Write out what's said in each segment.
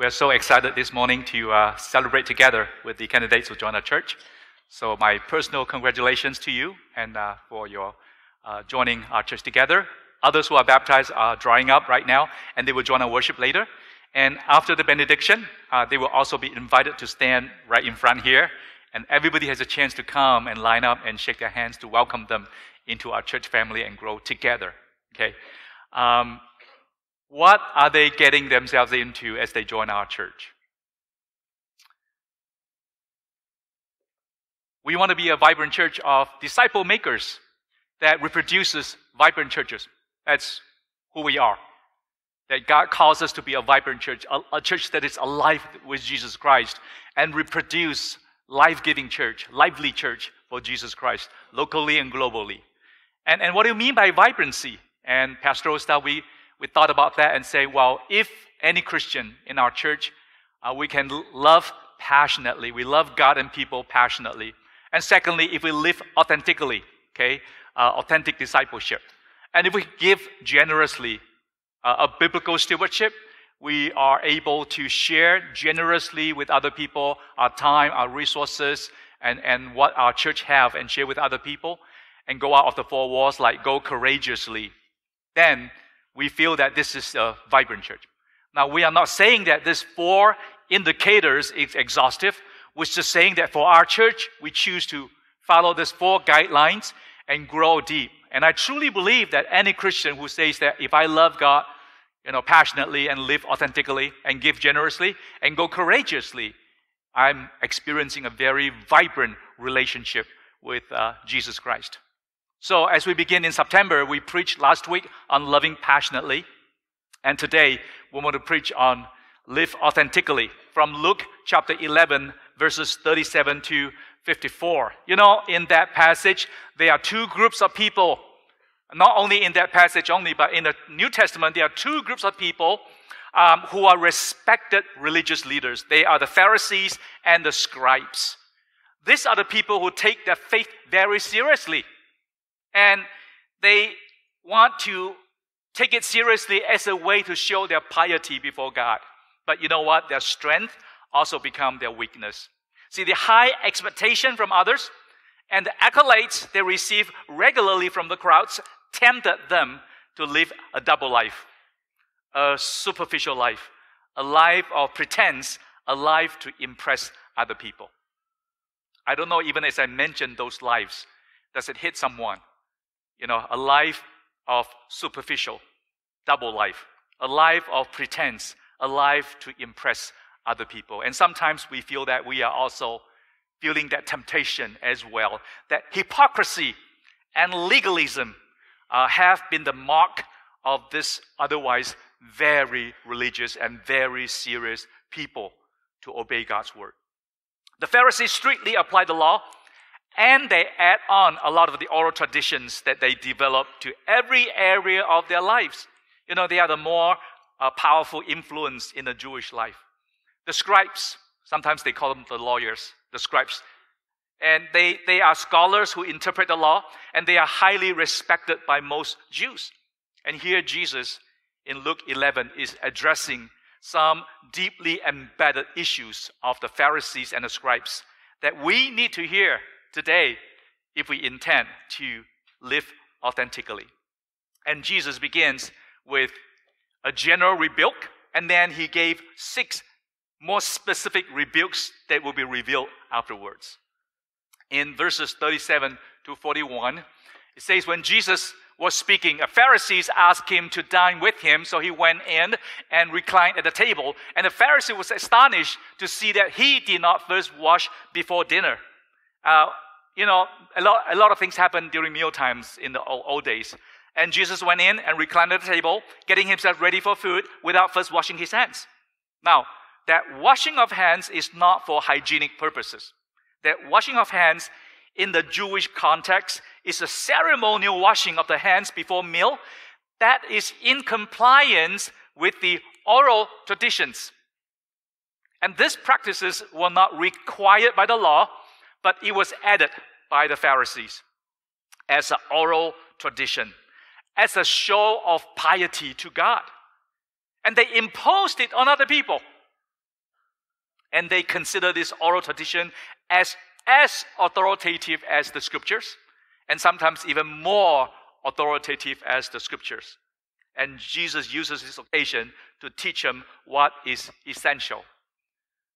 We are so excited this morning to uh, celebrate together with the candidates who join our church. So, my personal congratulations to you and uh, for your uh, joining our church together. Others who are baptized are drying up right now, and they will join our worship later. And after the benediction, uh, they will also be invited to stand right in front here, and everybody has a chance to come and line up and shake their hands to welcome them into our church family and grow together. Okay. Um, what are they getting themselves into as they join our church? We want to be a vibrant church of disciple makers that reproduces vibrant churches. That's who we are. That God calls us to be a vibrant church, a, a church that is alive with Jesus Christ and reproduce life-giving church, lively church for Jesus Christ, locally and globally. And, and what do you mean by vibrancy? And pastoral stuff, we, we thought about that and say, well, if any Christian in our church, uh, we can love passionately, we love God and people passionately. And secondly, if we live authentically, okay, uh, authentic discipleship. And if we give generously uh, a biblical stewardship, we are able to share generously with other people our time, our resources, and, and what our church have and share with other people and go out of the four walls like go courageously, then we feel that this is a vibrant church. Now, we are not saying that this four indicators is exhaustive. We're just saying that for our church, we choose to follow these four guidelines and grow deep. And I truly believe that any Christian who says that if I love God, you know, passionately and live authentically and give generously and go courageously, I'm experiencing a very vibrant relationship with uh, Jesus Christ. So, as we begin in September, we preached last week on loving passionately. And today, we want to preach on live authentically from Luke chapter 11, verses 37 to 54. You know, in that passage, there are two groups of people. Not only in that passage only, but in the New Testament, there are two groups of people um, who are respected religious leaders. They are the Pharisees and the scribes. These are the people who take their faith very seriously. And they want to take it seriously as a way to show their piety before God. But you know what? Their strength also become their weakness. See, the high expectation from others and the accolades they receive regularly from the crowds tempted them to live a double life, a superficial life, a life of pretense, a life to impress other people. I don't know, even as I mentioned those lives, does it hit someone? You know, a life of superficial, double life, a life of pretense, a life to impress other people. And sometimes we feel that we are also feeling that temptation as well, that hypocrisy and legalism uh, have been the mark of this otherwise very religious and very serious people to obey God's word. The Pharisees strictly applied the law and they add on a lot of the oral traditions that they develop to every area of their lives. You know, they are the more uh, powerful influence in the Jewish life. The scribes, sometimes they call them the lawyers, the scribes. And they, they are scholars who interpret the law, and they are highly respected by most Jews. And here Jesus in Luke 11 is addressing some deeply embedded issues of the Pharisees and the scribes that we need to hear today if we intend to live authentically. And Jesus begins with a general rebuke, and then he gave six more specific rebukes that will be revealed afterwards. In verses 37 to 41, it says, When Jesus was speaking, a Pharisees asked him to dine with him, so he went in and reclined at the table. And the Pharisee was astonished to see that he did not first wash before dinner. Uh, you know, a lot, a lot of things happened during meal times in the old, old days. And Jesus went in and reclined at the table, getting himself ready for food without first washing his hands. Now, that washing of hands is not for hygienic purposes. That washing of hands in the Jewish context is a ceremonial washing of the hands before meal that is in compliance with the oral traditions. And these practices were not required by the law, but it was added by the Pharisees as an oral tradition, as a show of piety to God. And they imposed it on other people. And they consider this oral tradition as as authoritative as the scriptures, and sometimes even more authoritative as the scriptures. And Jesus uses this occasion to teach them what is essential.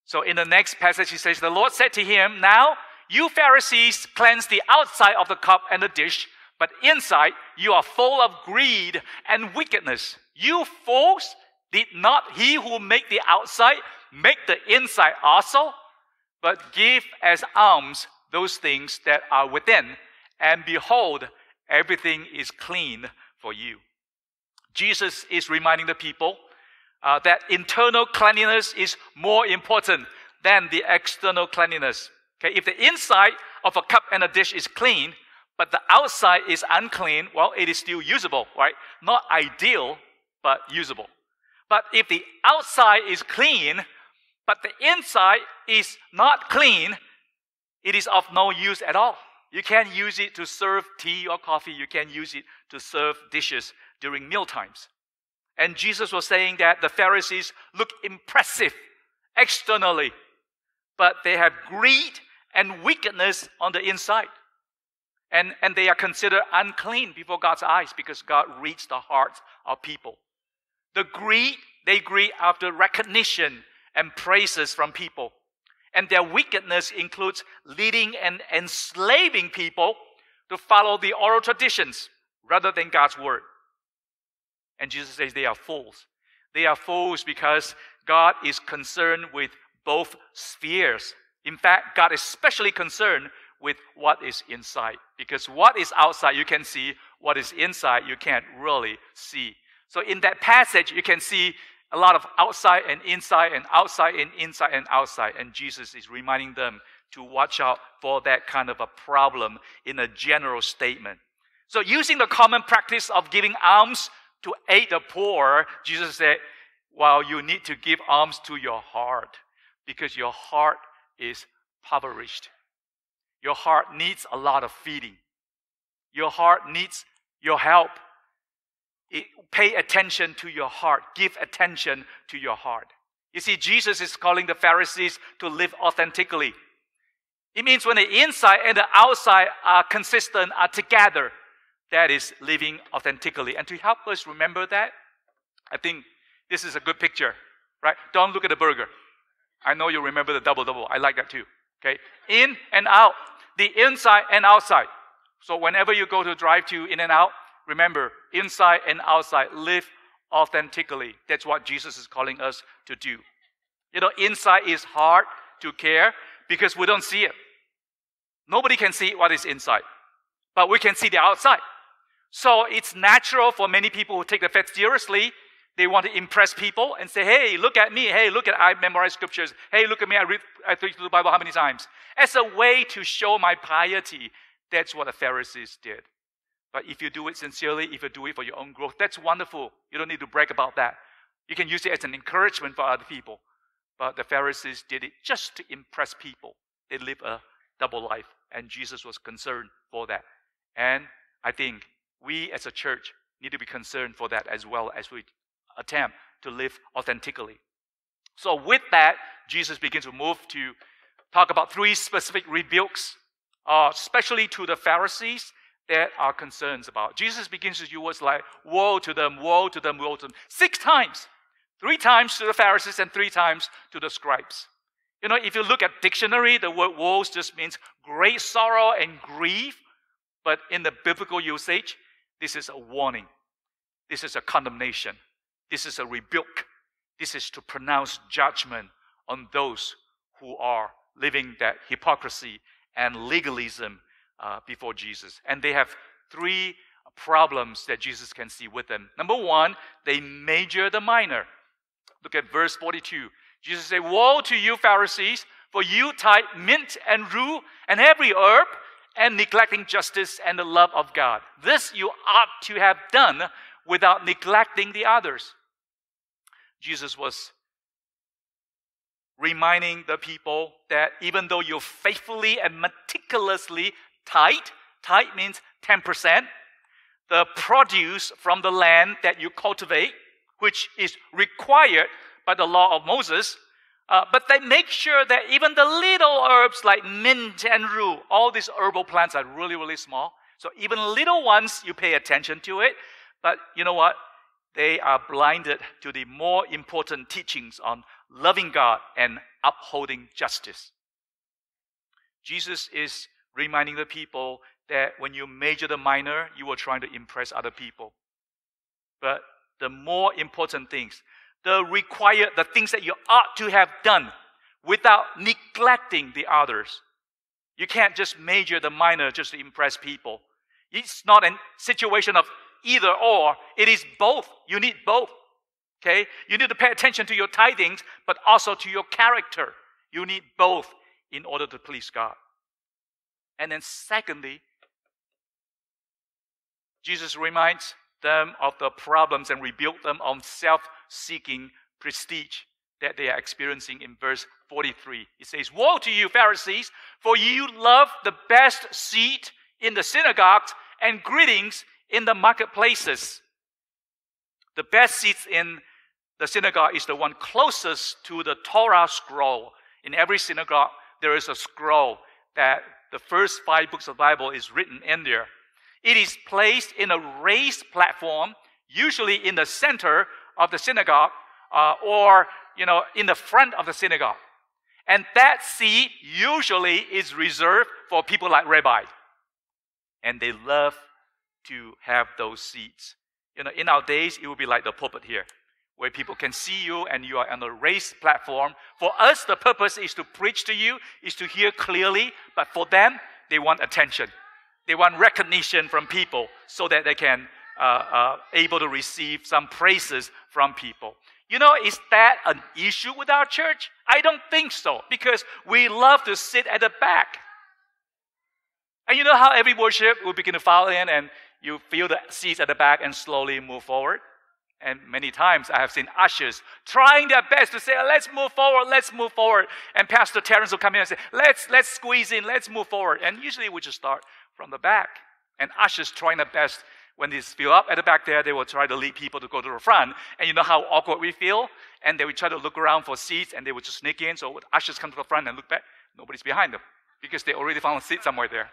So in the next passage, he says, The Lord said to him, Now you Pharisees cleanse the outside of the cup and the dish, but inside you are full of greed and wickedness. You fools, did not he who made the outside make the inside also? But give as alms those things that are within, and behold, everything is clean for you. Jesus is reminding the people uh, that internal cleanliness is more important than the external cleanliness. Okay, if the inside of a cup and a dish is clean, but the outside is unclean, well, it is still usable, right? Not ideal, but usable. But if the outside is clean, but the inside is not clean, it is of no use at all. You can't use it to serve tea or coffee. You can't use it to serve dishes during meal times. And Jesus was saying that the Pharisees look impressive externally, but they have greed and wickedness on the inside. And, and they are considered unclean before God's eyes because God reads the hearts of people. The greed, they greed after recognition and praises from people. And their wickedness includes leading and enslaving people to follow the oral traditions rather than God's word. And Jesus says they are fools. They are fools because God is concerned with both spheres. In fact, God is especially concerned with what is inside. Because what is outside, you can see. What is inside, you can't really see. So in that passage, you can see a lot of outside and inside and outside and inside and outside. And Jesus is reminding them to watch out for that kind of a problem in a general statement. So using the common practice of giving alms to aid the poor, Jesus said, well, you need to give alms to your heart because your heart is impoverished. Your heart needs a lot of feeding. Your heart needs your help. It, pay attention to your heart. Give attention to your heart. You see, Jesus is calling the Pharisees to live authentically. It means when the inside and the outside are consistent, are together, that is living authentically. And to help us remember that, I think this is a good picture, right? Don't look at the burger. I know you remember the double double. I like that too. Okay? In and out, the inside and outside. So whenever you go to drive to in and out, remember, inside and outside, live authentically. That's what Jesus is calling us to do. You know, inside is hard to care because we don't see it. Nobody can see what is inside, but we can see the outside. So it's natural for many people who take the faith seriously. They want to impress people and say, hey, look at me. Hey, look at I memorize scriptures. Hey, look at me. I read I read the Bible how many times? As a way to show my piety. That's what the Pharisees did. But if you do it sincerely, if you do it for your own growth, that's wonderful. You don't need to brag about that. You can use it as an encouragement for other people. But the Pharisees did it just to impress people. They live a double life, and Jesus was concerned for that. And I think we as a church need to be concerned for that as well as we attempt to live authentically. So, with that, Jesus begins to move to talk about three specific rebukes, uh, especially to the Pharisees that are concerns about. Jesus begins to use words like, woe to them, woe to them, woe to them, six times. Three times to the Pharisees and three times to the scribes. You know, if you look at dictionary, the word woes just means great sorrow and grief. But in the biblical usage, this is a warning. This is a condemnation. This is a rebuke. This is to pronounce judgment on those who are living that hypocrisy and legalism uh, before Jesus. And they have three problems that Jesus can see with them. Number one, they major the minor. Look at verse 42. Jesus said, Woe to you, Pharisees, for you tithe mint and rue and every herb and neglecting justice and the love of God. This you ought to have done without neglecting the others. Jesus was reminding the people that even though you faithfully and meticulously tithe, tithe means 10%, the produce from the land that you cultivate, which is required by the law of Moses, Uh, but they make sure that even the little herbs like mint and rue, all these herbal plants are really, really small. So even little ones, you pay attention to it. But you know what? They are blinded to the more important teachings on loving God and upholding justice. Jesus is reminding the people that when you major the minor, you are trying to impress other people. But the more important things, the required, the things that you ought to have done without neglecting the others. You can't just major the minor just to impress people. It's not a situation of either or. It is both. You need both. Okay? You need to pay attention to your tithings, but also to your character. You need both in order to please God. And then secondly, Jesus reminds them of the problems and rebuke them on self seeking prestige that they are experiencing in verse 43. It says, Woe to you, Pharisees, for you love the best seat in the synagogues and greetings in the marketplaces. The best seats in the synagogue is the one closest to the Torah scroll. In every synagogue, there is a scroll that the first five books of the Bible is written in there. It is placed in a raised platform, usually in the center of the synagogue uh, or you know in the front of the synagogue. And that seat usually is reserved for people like rabbi. And they love to have those seats. You know, in our days, it would be like the pulpit here, where people can see you and you are on a raised platform. For us, the purpose is to preach to you, is to hear clearly, but for them, they want attention. They want recognition from people so that they can uh, uh, able to receive some praises from people. You know, is that an issue with our church? I don't think so, because we love to sit at the back. And you know how every worship will begin to file in and you feel the seats at the back and slowly move forward? And many times I have seen ushers trying their best to say, let's move forward, let's move forward. And Pastor Terrence will come in and say, let's, let's squeeze in, let's move forward. And usually we just start from the back. And ushers trying their best when they fill up at the back there, they will try to lead people to go to the front. And you know how awkward we feel? And they will try to look around for seats and they will just sneak in. So ushers come to the front and look back. Nobody's behind them because they already found a seat somewhere there.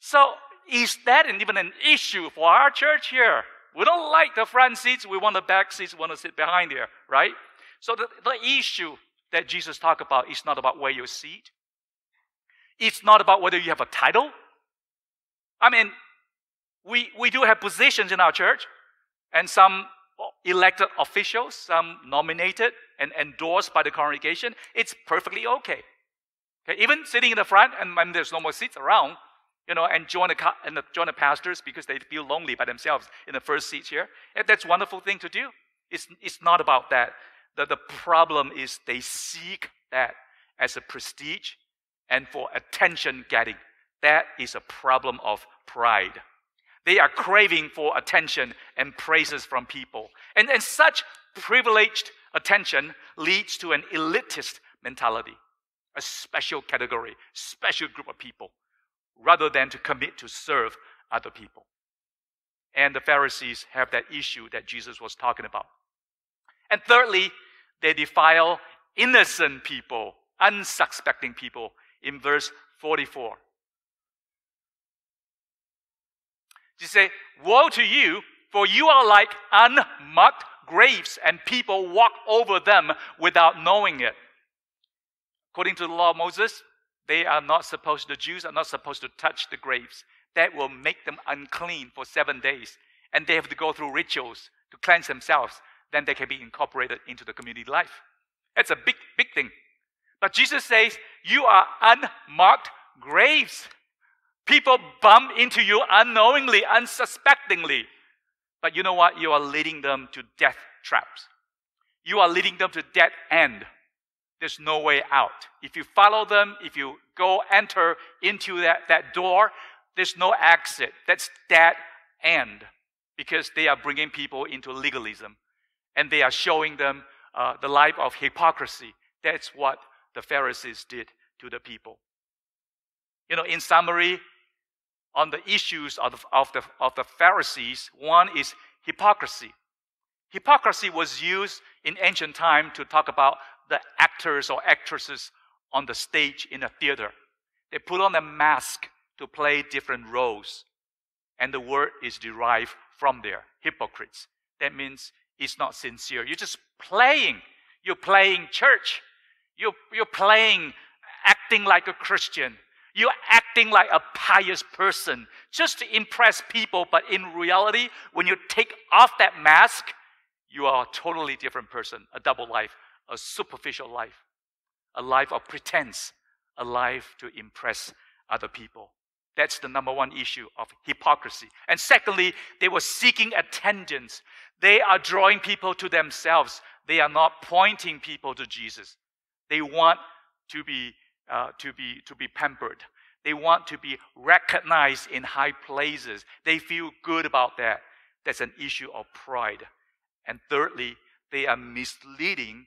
So is that even an issue for our church here? We don't like the front seats. We want the back seats. We want to sit behind there, right? So the, the issue that Jesus talked about is not about where you sit. It's not about whether you have a title. I mean, we, we do have positions in our church, and some elected officials, some nominated and endorsed by the congregation. It's perfectly okay. okay? Even sitting in the front, and when there's no more seats around, you know, and join the, and join the pastors because they feel lonely by themselves in the first seats here. And that's a wonderful thing to do. It's, it's not about that. The, the problem is they seek that as a prestige and for attention getting. That is a problem of pride. They are craving for attention and praises from people. And, and such privileged attention leads to an elitist mentality, a special category, special group of people, rather than to commit to serve other people. And the Pharisees have that issue that Jesus was talking about. And thirdly, they defile innocent people, unsuspecting people in verse 44. You say, Woe to you, for you are like unmarked graves, and people walk over them without knowing it. According to the law of Moses, they are not supposed, the Jews are not supposed to touch the graves. That will make them unclean for seven days. And they have to go through rituals to cleanse themselves. Then they can be incorporated into the community life. That's a big, big thing. But Jesus says, You are unmarked graves. People bump into you unknowingly, unsuspectingly. But you know what? You are leading them to death traps. You are leading them to dead end. There's no way out. If you follow them, if you go enter into that, that door, there's no exit. That's dead end because they are bringing people into legalism and they are showing them uh, the life of hypocrisy. That's what the Pharisees did to the people. You know, in summary, on the issues of of the, of the Pharisees, one is hypocrisy. Hypocrisy was used in ancient time to talk about the actors or actresses on the stage in a theater. They put on a mask to play different roles. And the word is derived from there hypocrites. That means it's not sincere. You're just playing. You're playing church. You're, you're playing acting like a Christian. You're acting like a pious person just to impress people. But in reality, when you take off that mask, you are a totally different person, a double life, a superficial life, a life of pretense, a life to impress other people. That's the number one issue of hypocrisy. And secondly, they were seeking attendance. They are drawing people to themselves. They are not pointing people to Jesus. They want to be, uh, to be, to be pampered. They want to be recognized in high places. They feel good about that. That's an issue of pride. And thirdly, they are misleading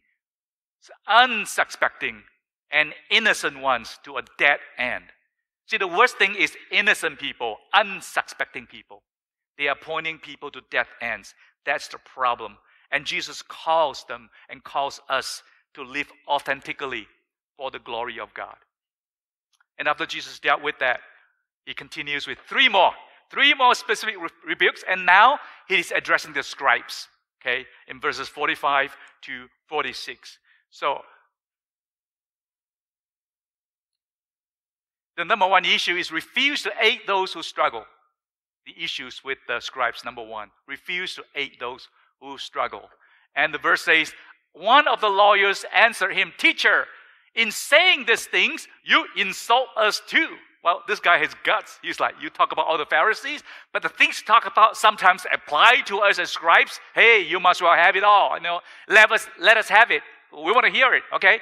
unsuspecting and innocent ones to a dead end. See, the worst thing is innocent people, unsuspecting people. They are pointing people to dead ends. That's the problem. And Jesus calls them and calls us to live authentically for the glory of God. And after Jesus dealt with that, he continues with three more, three more specific rebukes. And now he is addressing the scribes, okay, in verses 45 to 46. So, the number one issue is refuse to aid those who struggle. The issues with the scribes, number one, refuse to aid those who struggle. And the verse says, one of the lawyers answered him, Teacher, in saying these things, you insult us too. Well, this guy has guts. He's like, you talk about all the Pharisees, but the things you talk about sometimes apply to us as scribes. Hey, you must well have it all. You know, let us let us have it. We want to hear it, okay?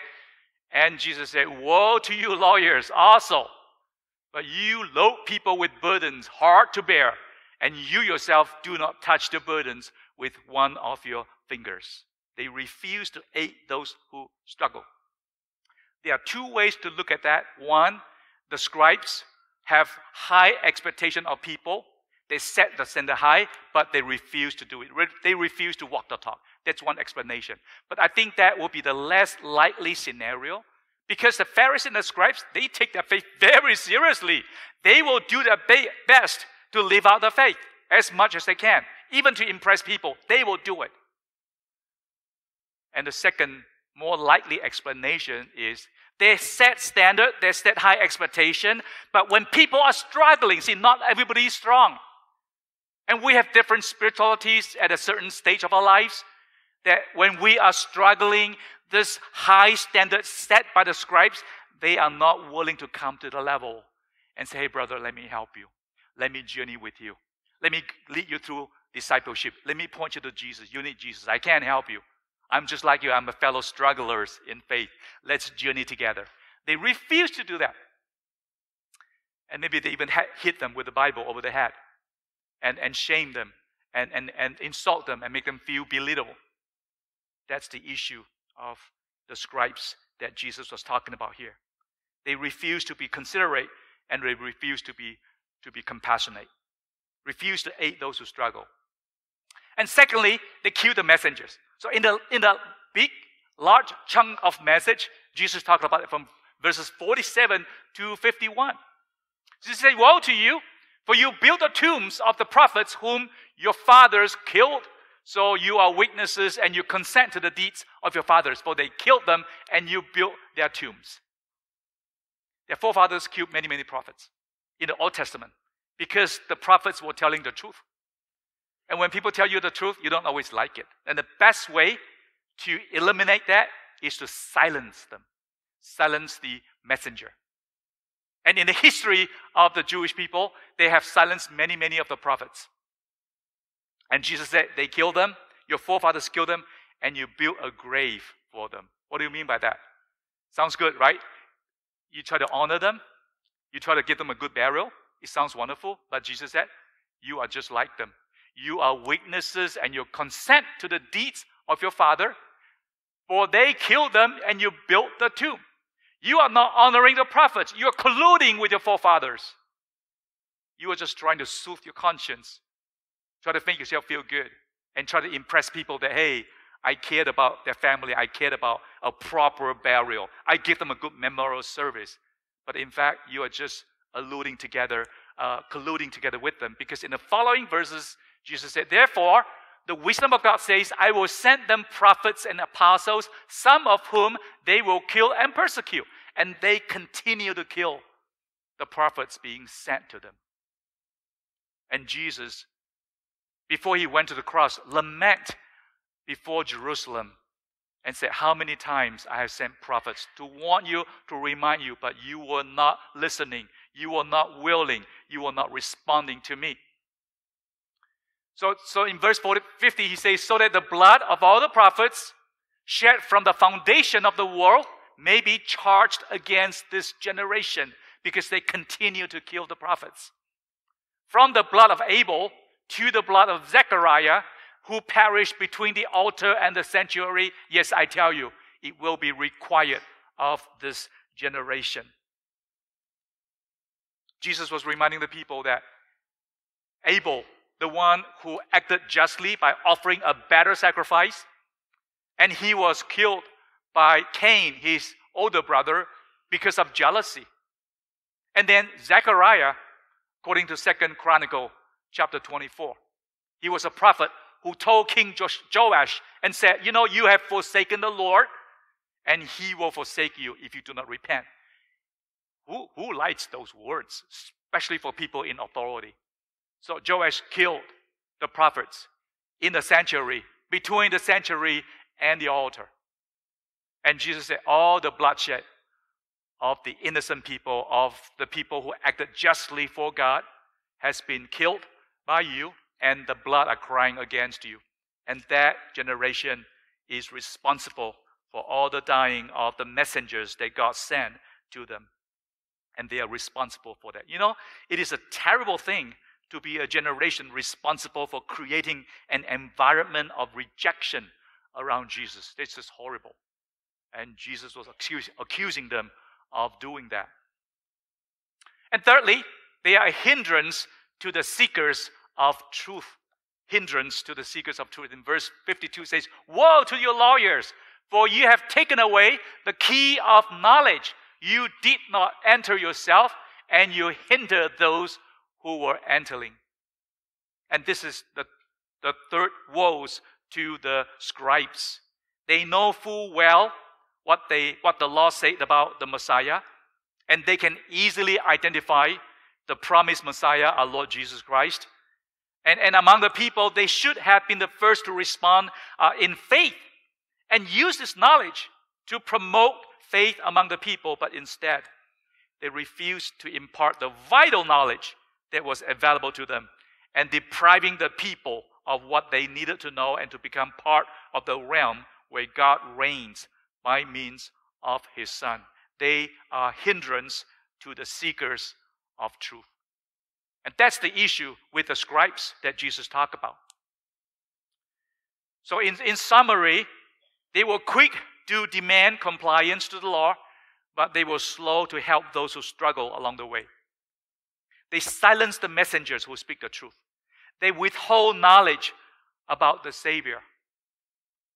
And Jesus said, Woe to you, lawyers, also. But you load people with burdens hard to bear, and you yourself do not touch the burdens with one of your fingers. They refuse to aid those who struggle. There are two ways to look at that. One, the scribes have high expectation of people. They set the standard high, but they refuse to do it. They refuse to walk the talk. That's one explanation. But I think that will be the less likely scenario because the Pharisees and the scribes, they take their faith very seriously. They will do their best to live out the faith as much as they can. Even to impress people, they will do it. And the second, more likely explanation is they set standard, they set high expectation, but when people are struggling, see, not everybody is strong. And we have different spiritualities at a certain stage of our lives that when we are struggling, this high standard set by the scribes, they are not willing to come to the level and say, hey, brother, let me help you. Let me journey with you. Let me lead you through discipleship. Let me point you to Jesus. You need Jesus. I can't help you. I'm just like you. I'm a fellow strugglers in faith. Let's journey together. They refuse to do that. And maybe they even hit them with the Bible over the head and, and shame them and, and, and insult them and make them feel belittled. That's the issue of the scribes that Jesus was talking about here. They refuse to be considerate and they refuse to be, to be compassionate, refuse to aid those who struggle. And secondly, they kill the messengers. So in the, in the big, large chunk of message, Jesus talked about it from verses 47 to 51. Jesus said, Woe to you, for you build the tombs of the prophets whom your fathers killed. So you are witnesses and you consent to the deeds of your fathers, for they killed them and you built their tombs. Their forefathers killed many, many prophets in the Old Testament because the prophets were telling the truth. And when people tell you the truth, you don't always like it. And the best way to eliminate that is to silence them, silence the messenger. And in the history of the Jewish people, they have silenced many, many of the prophets. And Jesus said, They killed them, your forefathers killed them, and you built a grave for them. What do you mean by that? Sounds good, right? You try to honor them, you try to give them a good burial. It sounds wonderful, but Jesus said, You are just like them. You are witnesses and you consent to the deeds of your father, for they killed them and you built the tomb. You are not honoring the prophets. You are colluding with your forefathers. You are just trying to soothe your conscience Try to make yourself feel good and try to impress people that, hey, I cared about their family. I cared about a proper burial. I give them a good memorial service. But in fact, you are just alluding together, uh, colluding together with them. Because in the following verses, Jesus said, Therefore, the wisdom of God says, I will send them prophets and apostles, some of whom they will kill and persecute. And they continue to kill the prophets being sent to them. And Jesus, before he went to the cross, lament before Jerusalem and said, How many times I have sent prophets to warn you, to remind you, but you were not listening, you were not willing, you were not responding to me. So, so in verse 40, 50, he says, So that the blood of all the prophets shed from the foundation of the world may be charged against this generation because they continue to kill the prophets. From the blood of Abel to the blood of Zechariah, who perished between the altar and the sanctuary, yes, I tell you, it will be required of this generation. Jesus was reminding the people that Abel, the one who acted justly by offering a better sacrifice, and he was killed by Cain, his older brother, because of jealousy. And then Zechariah, according to Second Chronicle chapter 24, he was a prophet who told King Joash and said, You know, you have forsaken the Lord, and he will forsake you if you do not repent. Who, who likes those words, especially for people in authority? So Joash killed the prophets in the sanctuary, between the sanctuary and the altar. And Jesus said, All the bloodshed of the innocent people, of the people who acted justly for God, has been killed by you and the blood are crying against you. And that generation is responsible for all the dying of the messengers that God sent to them. And they are responsible for that. You know, it is a terrible thing to be a generation responsible for creating an environment of rejection around Jesus. This is horrible. And Jesus was accuse, accusing them of doing that. And thirdly, they are a hindrance to the seekers of truth, hindrance to the seekers of truth. In verse 52 says, Woe to your lawyers, for you have taken away the key of knowledge. You did not enter yourself, and you hinder those who were entering. And this is the, the third woes to the scribes. They know full well what, they, what the law said about the Messiah, and they can easily identify the promised Messiah, our Lord Jesus Christ. And, and among the people, they should have been the first to respond uh, in faith and use this knowledge to promote faith among the people, but instead, they refused to impart the vital knowledge that was available to them and depriving the people of what they needed to know and to become part of the realm where God reigns by means of his son. They are hindrance to the seekers of truth. And that's the issue with the scribes that Jesus talked about. So, in, in summary, they were quick to demand compliance to the law, but they were slow to help those who struggle along the way. They silence the messengers who speak the truth. They withhold knowledge about the Savior.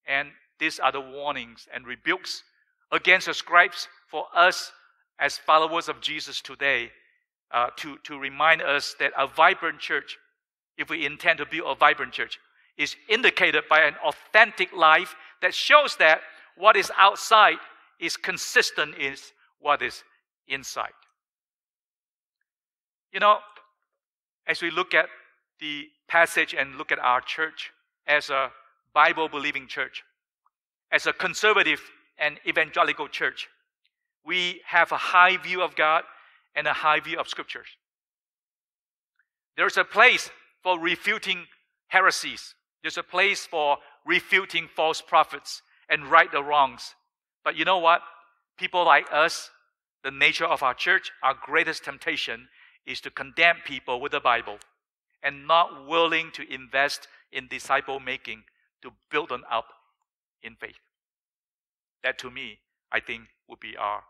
And these are the warnings and rebukes against the scribes for us as followers of Jesus today uh, to, to remind us that a vibrant church, if we intend to build a vibrant church, is indicated by an authentic life that shows that what is outside is consistent with what is inside. You know, as we look at the passage and look at our church as a Bible believing church, as a conservative and evangelical church, we have a high view of God and a high view of scriptures. There's a place for refuting heresies. There's a place for refuting false prophets and right the wrongs. But you know what? People like us, the nature of our church, our greatest temptation is to condemn people with the Bible and not willing to invest in disciple making to build them up in faith. That to me, I think, would be our,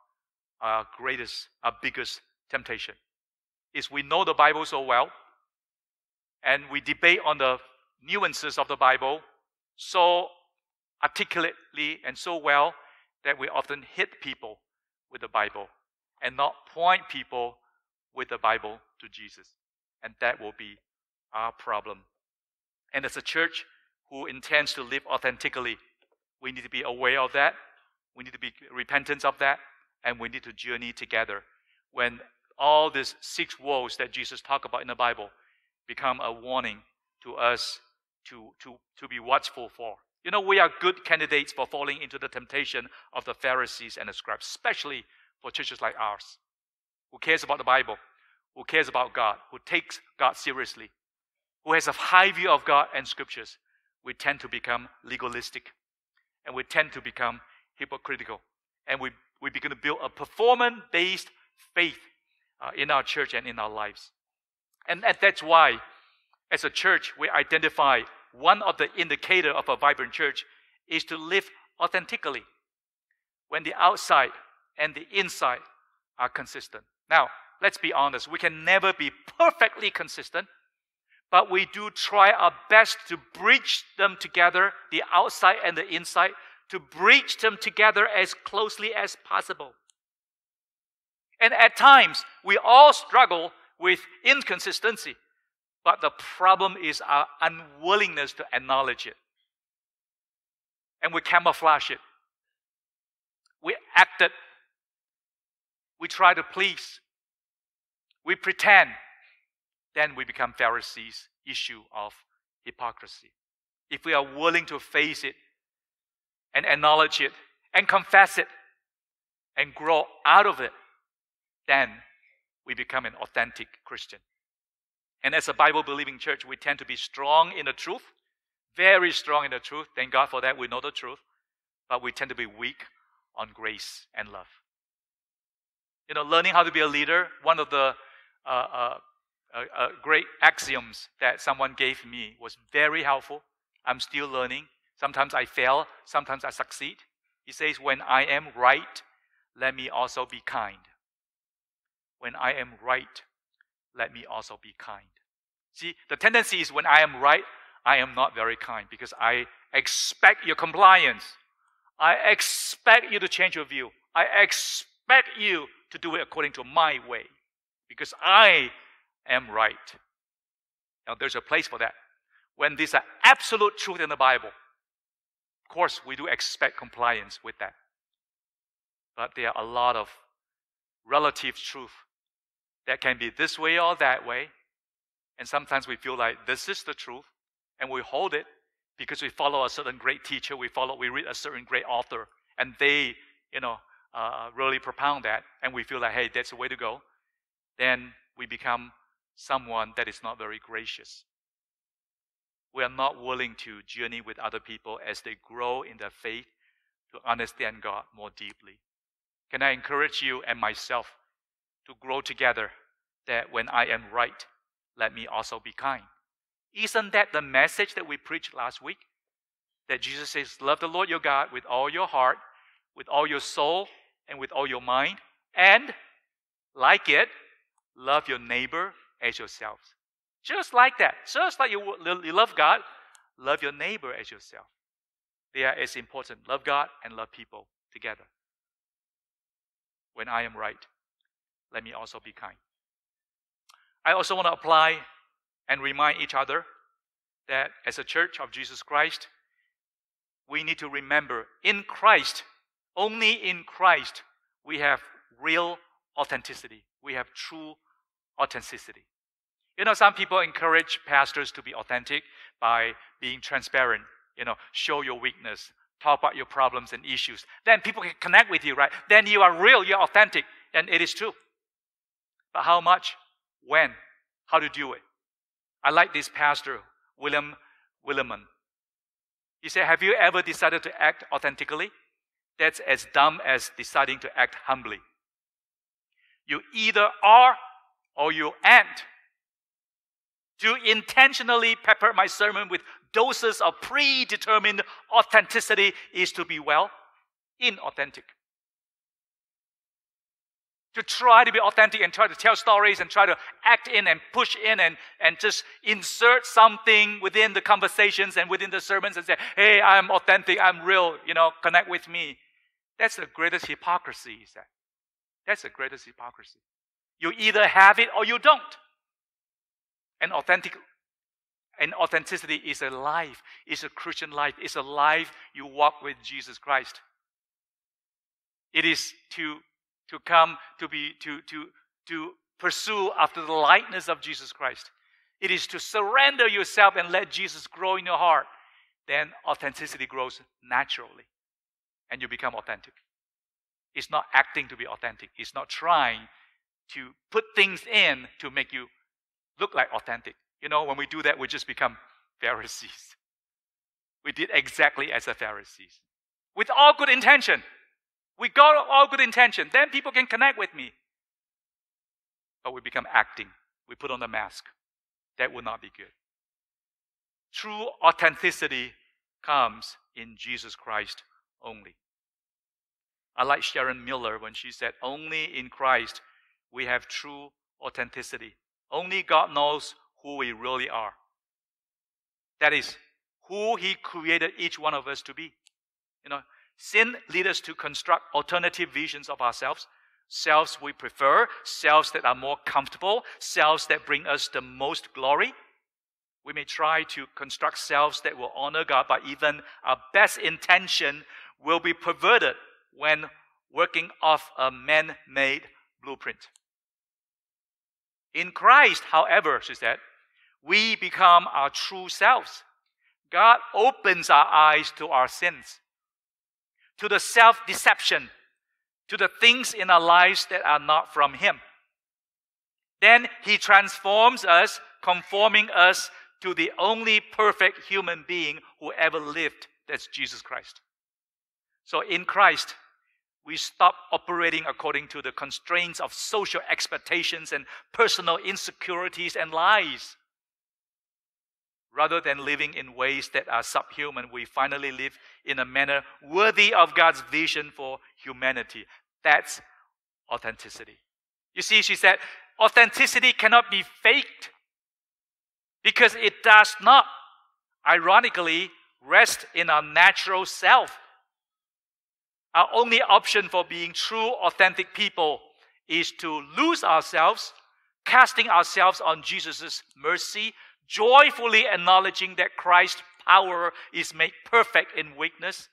our greatest, our biggest temptation is we know the Bible so well and we debate on the nuances of the Bible so articulately and so well that we often hit people with the Bible and not point people with the Bible to Jesus. And that will be our problem. And as a church who intends to live authentically, we need to be aware of that. We need to be repentant of that. And we need to journey together. When all these six woes that Jesus talked about in the Bible become a warning to us to, to, to be watchful for. You know, we are good candidates for falling into the temptation of the Pharisees and the scribes, especially for churches like ours, who cares about the Bible, who cares about God, who takes God seriously, who has a high view of God and scriptures. We tend to become legalistic and we tend to become hypocritical. And we, we begin to build a performance based faith uh, in our church and in our lives. And, that's why, as a church, we identify one of the indicator of a vibrant church is to live authentically when the outside and the inside are consistent. Now, let's be honest, we can never be perfectly consistent, but we do try our best to bridge them together, the outside and the inside, to bridge them together as closely as possible. And at times, we all struggle with inconsistency. But the problem is our unwillingness to acknowledge it. And we camouflage it. We act it. We try to please. We pretend. Then we become Pharisees' issue of hypocrisy. If we are willing to face it and acknowledge it and confess it and grow out of it, then we become an authentic Christian. And as a Bible believing church, we tend to be strong in the truth, very strong in the truth. Thank God for that. We know the truth. But we tend to be weak on grace and love. You know, learning how to be a leader, one of the uh, uh, uh, uh great axioms that someone gave me was very helpful. I'm still learning. Sometimes I fail, sometimes I succeed. He says, When I am right, let me also be kind. When I am right, let me also be kind. See, the tendency is when I am right, I am not very kind because I expect your compliance. I expect you to change your view. I expect you to do it according to my way because I am right. Now, there's a place for that. When there's an absolute truth in the Bible, of course, we do expect compliance with that. But there are a lot of relative truth that can be this way or that way. And sometimes we feel like this is the truth, and we hold it because we follow a certain great teacher, we follow, we read a certain great author, and they, you know, uh, really propound that, and we feel like, hey, that's the way to go. Then we become someone that is not very gracious. We are not willing to journey with other people as they grow in their faith to understand God more deeply. Can I encourage you and myself to grow together that when I am right, let me also be kind. Isn't that the message that we preached last week? That Jesus says, Love the Lord your God with all your heart, with all your soul, and with all your mind. And, like it, love your neighbor as yourselves. Just like that. Just like you, you love God, love your neighbor as yourself. They are as important. Love God and love people together. When I am right, let me also be kind. I also want to apply and remind each other that as a church of Jesus Christ, we need to remember in Christ, only in Christ, we have real authenticity. We have true authenticity. You know, some people encourage pastors to be authentic by being transparent. You know, show your weakness, talk about your problems and issues. Then people can connect with you, right? Then you are real, you're authentic, and it is true. But how much? When? How to do it? I like this pastor, William Willimon. He said, Have you ever decided to act authentically? That's as dumb as deciding to act humbly. You either are or you aren't. To intentionally pepper my sermon with doses of predetermined authenticity is to be, well, inauthentic. to try to be authentic and try to tell stories and try to act in and push in and, and just insert something within the conversations and within the sermons and say, hey, I'm authentic, I'm real, you know, connect with me. That's the greatest hypocrisy, is that? That's the greatest hypocrisy. You either have it or you don't. And authentic and authenticity is a life, it's a Christian life, it's a life you walk with Jesus Christ. It is to to come to be to to to pursue after the likeness of Jesus Christ. It is to surrender yourself and let Jesus grow in your heart. Then authenticity grows naturally and you become authentic. It's not acting to be authentic. It's not trying to put things in to make you look like authentic. You know, when we do that, we just become Pharisees. We did exactly as the Pharisees. With all good intention. We got all good intention. Then people can connect with me. But we become acting. We put on the mask. That would not be good. True authenticity comes in Jesus Christ only. I like Sharon Miller when she said, Only in Christ we have true authenticity. Only God knows who we really are. That is who He created each one of us to be. You know, sin leads us to construct alternative visions of ourselves, selves we prefer, selves that are more comfortable, selves that bring us the most glory. We may try to construct selves that will honor God, but even our best intention will be perverted when working off a man made blueprint. In Christ, however, she said, we become our true selves. God opens our eyes to our sins, to the self deception, to the things in our lives that are not from Him. Then He transforms us, conforming us to the only perfect human being who ever lived. That's Jesus Christ. So in Christ, we stop operating according to the constraints of social expectations and personal insecurities and lies. Rather than living in ways that are subhuman, we finally live in a manner worthy of God's vision for humanity. That's authenticity. You see, she said, authenticity cannot be faked because it does not, ironically, rest in our natural self. Our only option for being true, authentic people is to lose ourselves, casting ourselves on Jesus' mercy, joyfully acknowledging that Christ's power is made perfect in weakness.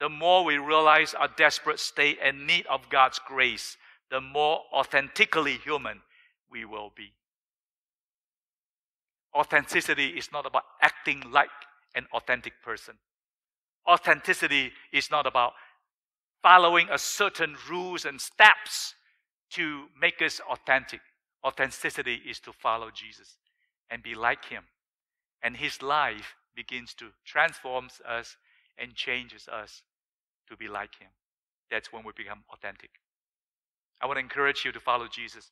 The more we realize our desperate state and need of God's grace, the more authentically human we will be. Authenticity is not about acting like an authentic person. Authenticity is not about following a certain rules and steps to make us authentic. Authenticity is to follow Jesus and be like him. And his life begins to transform us and changes us to be like him. That's when we become authentic. I want to encourage you to follow Jesus.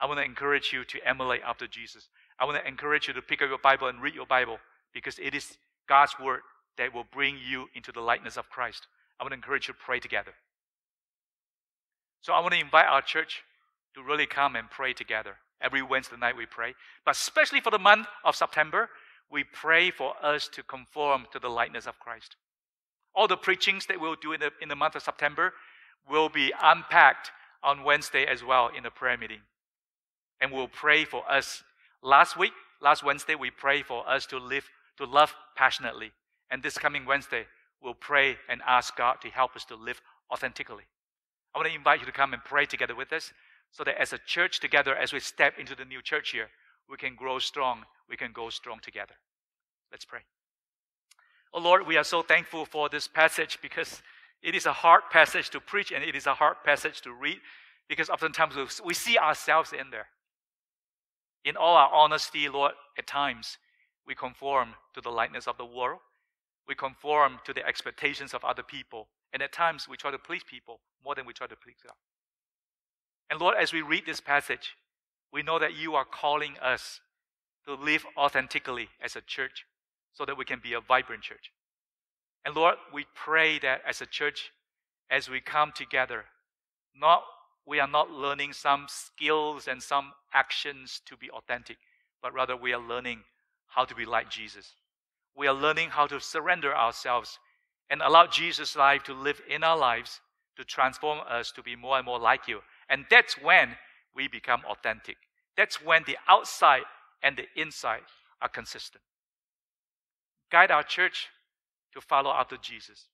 I want to encourage you to emulate after Jesus. I want to encourage you to pick up your Bible and read your Bible because it is God's word that will bring you into the likeness of Christ. I want to encourage you to pray together. So I want to invite our church to really come and pray together. Every Wednesday night we pray. But especially for the month of September, we pray for us to conform to the likeness of Christ. All the preachings that we'll do in the, in the month of September will be unpacked on Wednesday as well in the prayer meeting. And we'll pray for us. Last week, last Wednesday, we pray for us to live, to love passionately. And this coming Wednesday, we'll pray and ask God to help us to live authentically. I want to invite you to come and pray together with us so that as a church together, as we step into the new church year, we can grow strong. We can go strong together. Let's pray. Oh Lord, we are so thankful for this passage because it is a hard passage to preach and it is a hard passage to read because oftentimes we see ourselves in there. In all our honesty, Lord, at times we conform to the likeness of the world. We conform to the expectations of other people. And at times we try to please people more than we try to please God. And Lord, as we read this passage, we know that you are calling us to live authentically as a church so that we can be a vibrant church. And Lord, we pray that as a church, as we come together, not we are not learning some skills and some actions to be authentic, but rather we are learning how to be like Jesus. We are learning how to surrender ourselves and allow Jesus' life to live in our lives to transform us to be more and more like you. And that's when we become authentic. That's when the outside and the inside are consistent. Guide our church to follow after Jesus.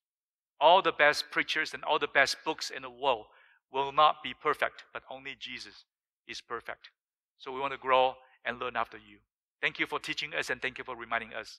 All the best preachers and all the best books in the world will not be perfect, but only Jesus is perfect. So we want to grow and learn after you. Thank you for teaching us and thank you for reminding us.